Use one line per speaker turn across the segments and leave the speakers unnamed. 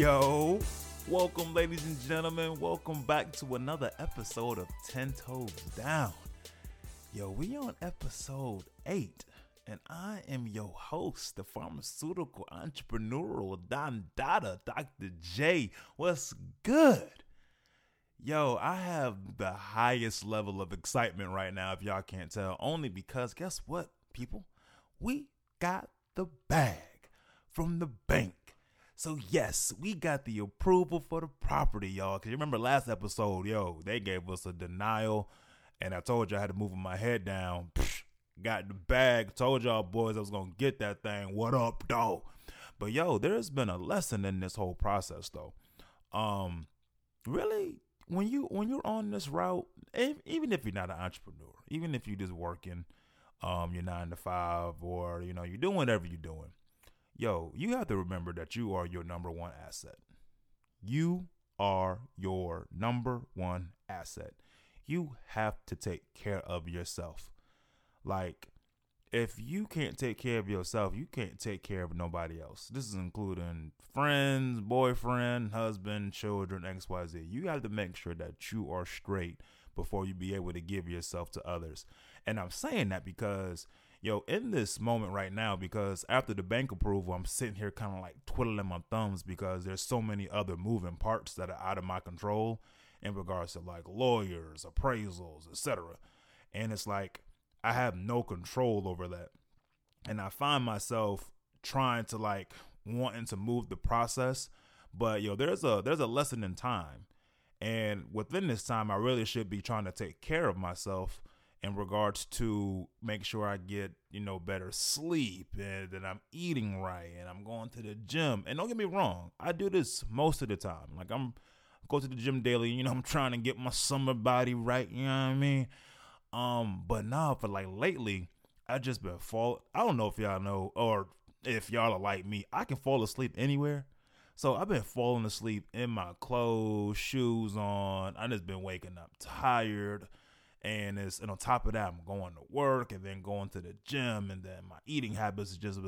Yo, welcome, ladies and gentlemen. Welcome back to another episode of Ten Toes Down. Yo, we on episode eight, and I am your host, the pharmaceutical entrepreneurial Don Dada, Dr. J. What's good? Yo, I have the highest level of excitement right now, if y'all can't tell, only because guess what, people? We got the bag from the bank. So yes, we got the approval for the property, y'all. Cause you remember last episode, yo, they gave us a denial, and I told you I had to move my head down. Psh, got the bag. Told y'all boys I was gonna get that thing. What up, though? But yo, there's been a lesson in this whole process, though. Um, really, when you when you're on this route, even if you're not an entrepreneur, even if you're just working, um, you're nine to five, or you know you're doing whatever you're doing yo, you have to remember that you are your number one asset. You are your number one asset. You have to take care of yourself. Like, if you can't take care of yourself, you can't take care of nobody else. This is including friends, boyfriend, husband, children, XYZ. You have to make sure that you are straight before you be able to give yourself to others. And I'm saying that because yo, in this moment right now, because after the bank approval, I'm sitting here kind of like twiddling my thumbs because there's so many other moving parts that are out of my control in regards to like lawyers, appraisals, etc. And it's like I have no control over that. And I find myself trying to like wanting to move the process, but yo, there's a there's a lesson in time. And within this time, I really should be trying to take care of myself in regards to make sure I get, you know, better sleep and that I'm eating right and I'm going to the gym. And don't get me wrong, I do this most of the time. Like I'm go to the gym daily, you know, I'm trying to get my summer body right, you know what I mean? Um, but now for like lately, I just been fall I don't know if y'all know or if y'all are like me, I can fall asleep anywhere. So I've been falling asleep in my clothes, shoes on. I just been waking up tired and it's and on top of that i'm going to work and then going to the gym. And then my eating habits has just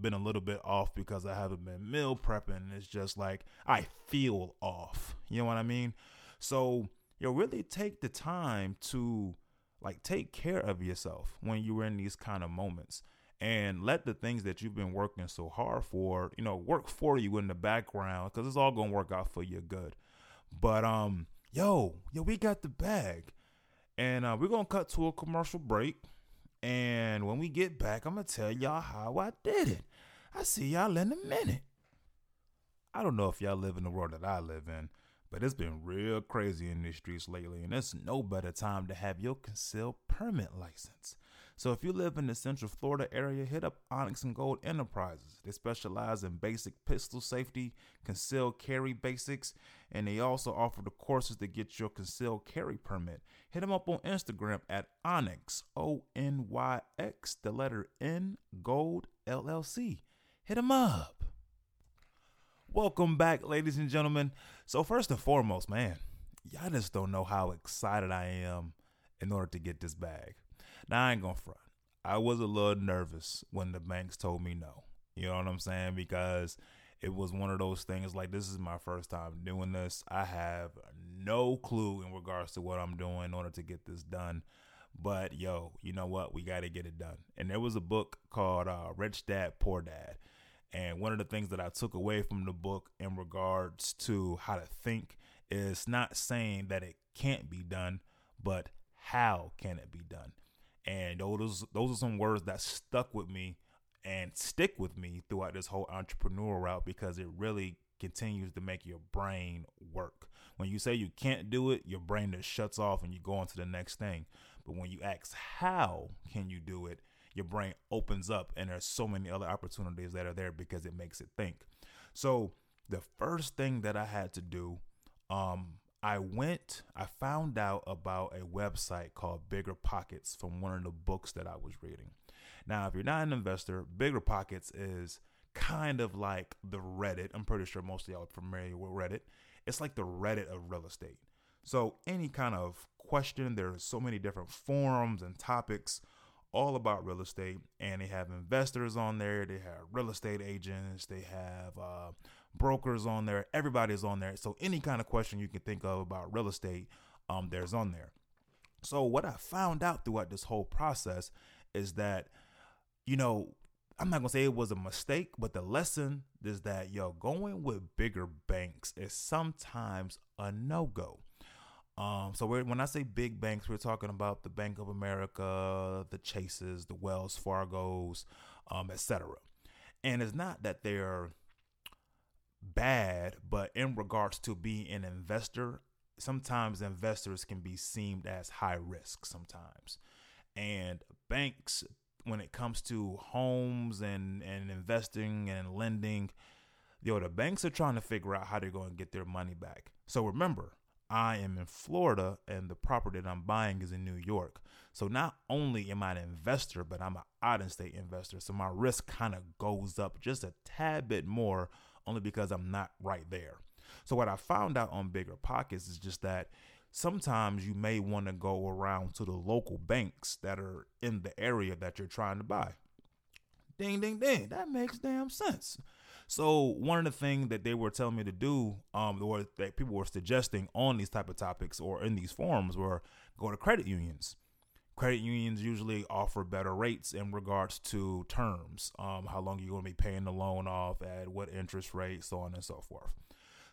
been a little bit off because i haven't been meal prepping. It's just like i feel off. You know what i mean? So you really take the time to like take care of yourself when you're in these kind of moments. And let the things that you've been working so hard for you know work for you in the background because it's all gonna work out for your good. But um yo yo we got the bag and uh, we're going to cut to a commercial break. And when we get back, I'm going to tell y'all how I did it. I see y'all in a minute. I don't know if y'all live in the world that I live in, but it's been real crazy in these streets lately, and it's no better time to have your concealed permit license. So if you live in the Central Florida area, hit up Onyx and Gold Enterprises. They specialize in basic pistol safety, concealed carry basics, and they also offer the courses to get your concealed carry permit. Hit them up on Instagram at Onyx, O N Y X, the letter N, Gold LLC. Hit them up. Welcome back, ladies and gentlemen. So, first and foremost, man, y'all just don't know how excited I am in order to get this bag. Now I ain't gonna front. I was a little nervous when the banks told me no. You know what I'm saying? Because it was one of those things like this is my first time doing this. I have no clue in regards to what I'm doing in order to get this done. But yo, you know what? We got to get it done. And there was a book called uh, Rich Dad Poor Dad. And one of the things that I took away from the book in regards to how to think is not saying that it can't be done, but how can it be done? And those those are some words that stuck with me and stick with me throughout this whole entrepreneur route because it really continues to make your brain work. When you say you can't do it, your brain just shuts off and you go on to the next thing. But when you ask how can you do it, your brain opens up and there's so many other opportunities that are there because it makes it think. So the first thing that I had to do um, I went, I found out about a website called Bigger Pockets from one of the books that I was reading. Now, if you're not an investor, Bigger Pockets is kind of like the Reddit. I'm pretty sure most of y'all are familiar with Reddit. It's like the Reddit of real estate. So, any kind of question, there's so many different forums and topics all about real estate. And they have investors on there, they have real estate agents, they have uh, brokers on there, everybody's on there. So any kind of question you can think of about real estate, um, there's on there. So what I found out throughout this whole process is that, you know, I'm not gonna say it was a mistake, but the lesson is that yo, going with bigger banks is sometimes a no go. Um, so when I say big banks, we're talking about the Bank of America, the Chases, the Wells Fargo's, um, etc. And it's not that they're bad, but in regards to being an investor, sometimes investors can be seen as high risk sometimes. And banks, when it comes to homes and, and investing and lending, yo, the banks are trying to figure out how they're going to get their money back. So remember, I am in Florida and the property that I'm buying is in New York. So not only am I an investor, but I'm an out of state investor. So my risk kind of goes up just a tad bit more only because I'm not right there. So what I found out on Bigger Pockets is just that sometimes you may want to go around to the local banks that are in the area that you're trying to buy. Ding, ding, ding. That makes damn sense. So one of the things that they were telling me to do, um, or that people were suggesting on these type of topics or in these forums, were go to credit unions. Credit unions usually offer better rates in regards to terms, um, how long you're going to be paying the loan off at, what interest rate, so on and so forth.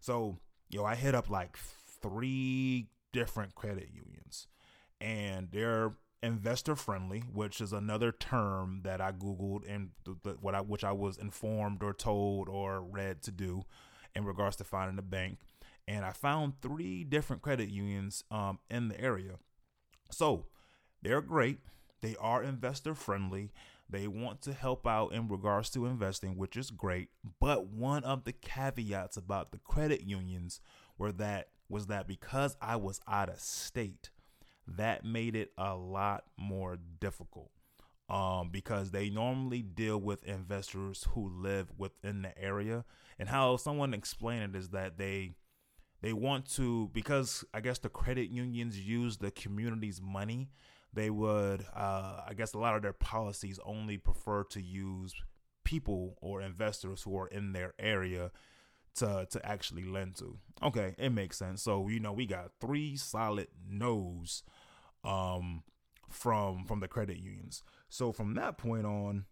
So, yo, I hit up like three different credit unions, and they're investor friendly, which is another term that I googled and what I which I was informed or told or read to do in regards to finding a bank. And I found three different credit unions um, in the area. So they're great. They are investor friendly. They want to help out in regards to investing, which is great. But one of the caveats about the credit unions were that was that because I was out of state, that made it a lot more difficult. Um, because they normally deal with investors who live within the area. And how someone explained it is that they they want to because I guess the credit unions use the community's money they would, uh, I guess, a lot of their policies only prefer to use people or investors who are in their area to to actually lend to. Okay, it makes sense. So you know, we got three solid no's um, from from the credit unions. So from that point on,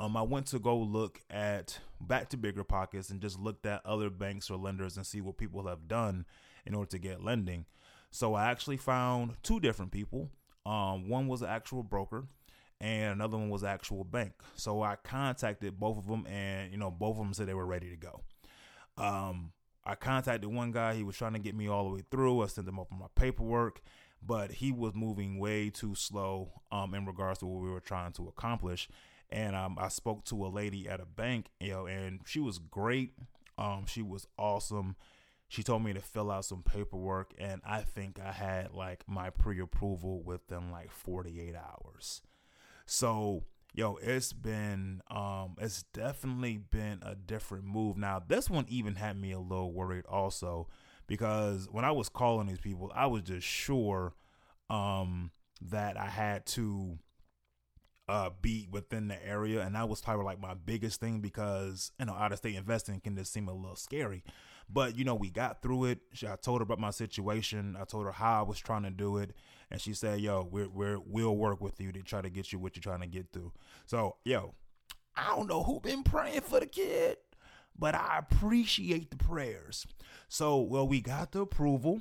um, I went to go look at back to bigger pockets and just looked at other banks or lenders and see what people have done in order to get lending. So I actually found two different people. Um, one was an actual broker, and another one was actual bank. So I contacted both of them, and you know, both of them said they were ready to go. Um, I contacted one guy. He was trying to get me all the way through. I sent him up my paperwork, but he was moving way too slow um, in regards to what we were trying to accomplish. And um, I spoke to a lady at a bank, you know, and she was great. Um, she was awesome she told me to fill out some paperwork and i think i had like my pre-approval within like 48 hours so yo it's been um it's definitely been a different move. Now this one even had me a little worried also because when i was calling these people i was just sure um that i had to uh be within the area. And that was probably like my biggest thing because you know out of state investing can just seem a little scary but you know, we got through it. She, I told her about my situation. I told her how I was trying to do it, and she said, "Yo, we're, we're we'll work with you to try to get you what you're trying to get through." So, yo, I don't know who been praying for the kid, but I appreciate the prayers. So, well, we got the approval.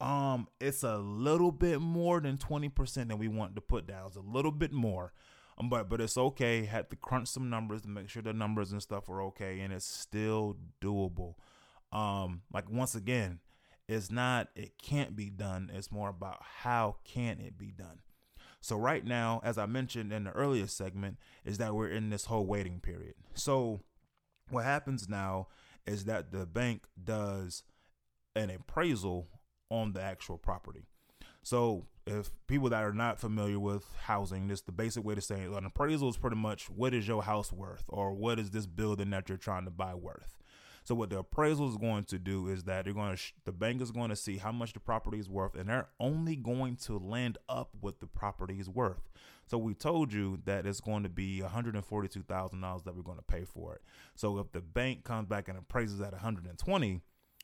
Um, it's a little bit more than 20% that we want to put down. It's a little bit more. Um, but but it's okay. Had to crunch some numbers to make sure the numbers and stuff are okay, and it's still doable um like once again it's not it can't be done. It's more about how can it be done. So right now as i mentioned in the earlier segment is that we're in this whole waiting period. So what happens now is that the bank does an appraisal on the actual property. So if people that are not familiar with housing, this the basic way to say it. An appraisal is pretty much what is your house worth? Or what is this building that you're trying to buy worth. So what the appraisal is going to do is that they're going to sh- the bank is going to see how much the property is worth, and they're only going to land up what the property is worth. So we told you that it's going to be $142,000 that we're going to pay for it. So if the bank comes back and appraises at 120,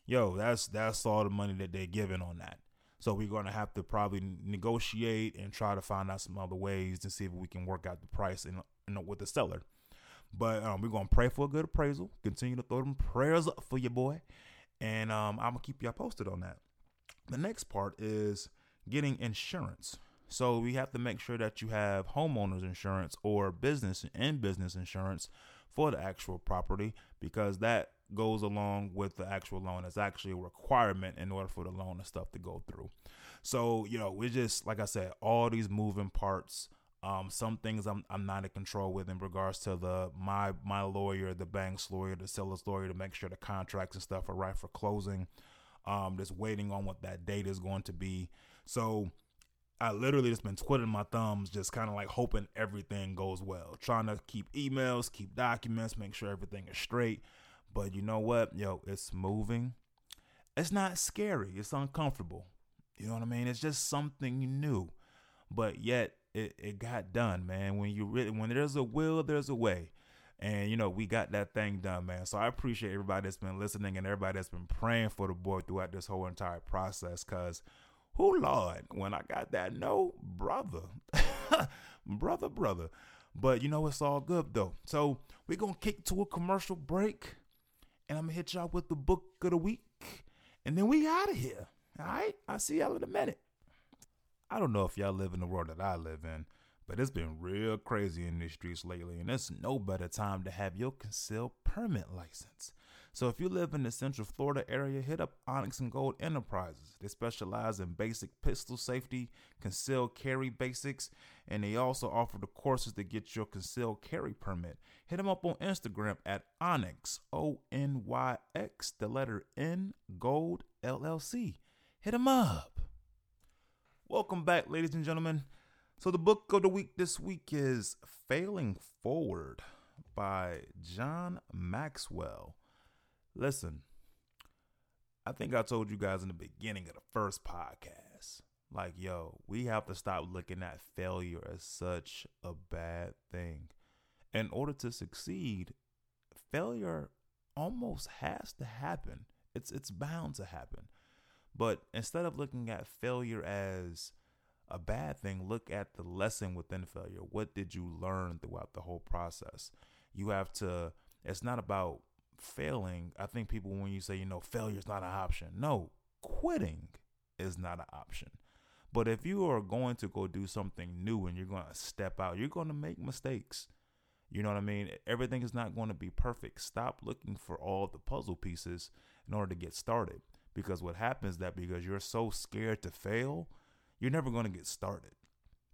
yo, that's that's all the money that they're giving on that. So we're going to have to probably negotiate and try to find out some other ways to see if we can work out the price in with the seller. But um, we're to pray for a good appraisal. Continue to throw them prayers up for your boy. And um, I'm to keep y'all posted on that. The next part is getting insurance. So we have to make sure that you have homeowners insurance or business and business insurance for the actual property because that goes along with the actual loan. It's actually a requirement in order for the loan and stuff to go through. So, you know, we just like I said, all these moving parts. Um, some things I'm I'm not in control with in regards to the my my lawyer, the bank's lawyer, the seller's lawyer to make sure the contracts and stuff are right for closing. Um, just waiting on what that date is going to be. So I literally just been twiddling my thumbs, just kind of like hoping everything goes well. Trying to keep emails, keep documents, make sure everything is straight. But you know what? Yo, it's moving. It's not scary. It's uncomfortable. You know what I mean? It's just something new. But yet it, it got done, man. When you really when there's a will, there's a way. And you know, we got that thing done, man. So I appreciate everybody that's been listening and everybody that's been praying for the boy throughout this whole entire process. Cause who Lord, when I got that no, brother, brother, brother. But you know, it's all good though. So we're gonna kick to a commercial break, and I'm gonna hit y'all with the book of the week, and then we out of here. All right, I'll see y'all in a minute. I don't know if y'all live in the world that I live in, but it's been real crazy in these streets lately, and it's no better time to have your concealed permit license. So if you live in the Central Florida area, hit up Onyx and Gold Enterprises. They specialize in basic pistol safety, concealed carry basics, and they also offer the courses to get your concealed carry permit. Hit them up on Instagram at Onyx, O N Y X, the letter N, Gold LLC. Hit them up. Welcome back, ladies and gentlemen. So the book of the week this week is Failing Forward by John Maxwell. Listen, I think I told you guys in the beginning of the first podcast, like, yo, we have to stop looking at failure as such a bad thing. In order to succeed, failure almost has to happen. It's it's bound to happen. But instead of looking at failure as a bad thing, look at the lesson within failure. What did you learn throughout the whole process? You have to, it's not about failing, I think people, when you say, you know, failure is not an option, no, quitting is not an option. But if you are going to go do something new and you're going to step out, you're going to make mistakes. You know what I mean? Everything is not going to be perfect. Stop looking for all the puzzle pieces in order to get started. Because what happens that because you're so scared to fail, you're never going to get started.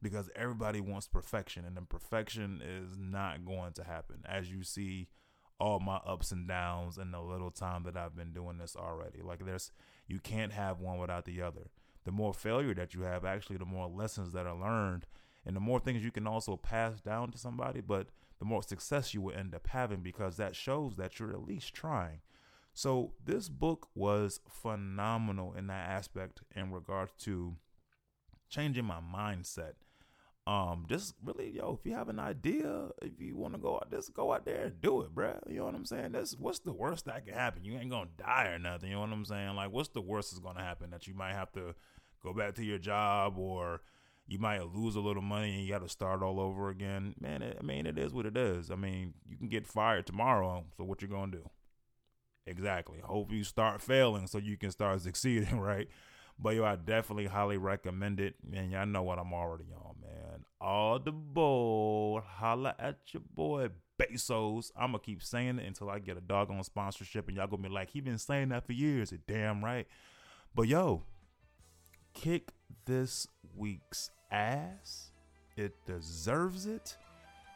Because everybody wants perfection, and then perfection is not going to happen. As you see all my ups and downs in the little time that I've been doing this already. Like there's you can't have one without the other. The more failure that you have, actually the more lessons that are learned and the more things you can also pass down to somebody, but the more success you will end up having because that shows that you're at least trying. So this book was phenomenal in that aspect in regards to changing my mindset um, just really, yo, if you have an idea, if you want to go out, just go out there and do it, bruh. You know what I'm saying? That's what's the worst that can happen. You ain't gonna die or nothing. You know what I'm saying? Like, what's the worst that's gonna happen? That you might have to go back to your job, or you might lose a little money and you got to start all over again. Man, it, I mean, it is what it is. I mean, you can get fired tomorrow. So what you gonna do? Exactly. Hope you start failing so you can start succeeding, right? But yo, I definitely highly recommend it. And y'all know what I'm already on, man. Audible. Holla at your boy Bezos. I'ma keep saying it until I get a doggone sponsorship. And y'all gonna be like, he been saying that for years. It damn right. But yo, kick this week's ass. It deserves it.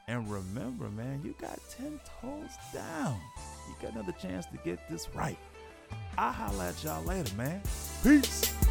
And remember, man, you got 10 toes down. You got another chance to get this right. I'll holla at y'all later, man. Peace.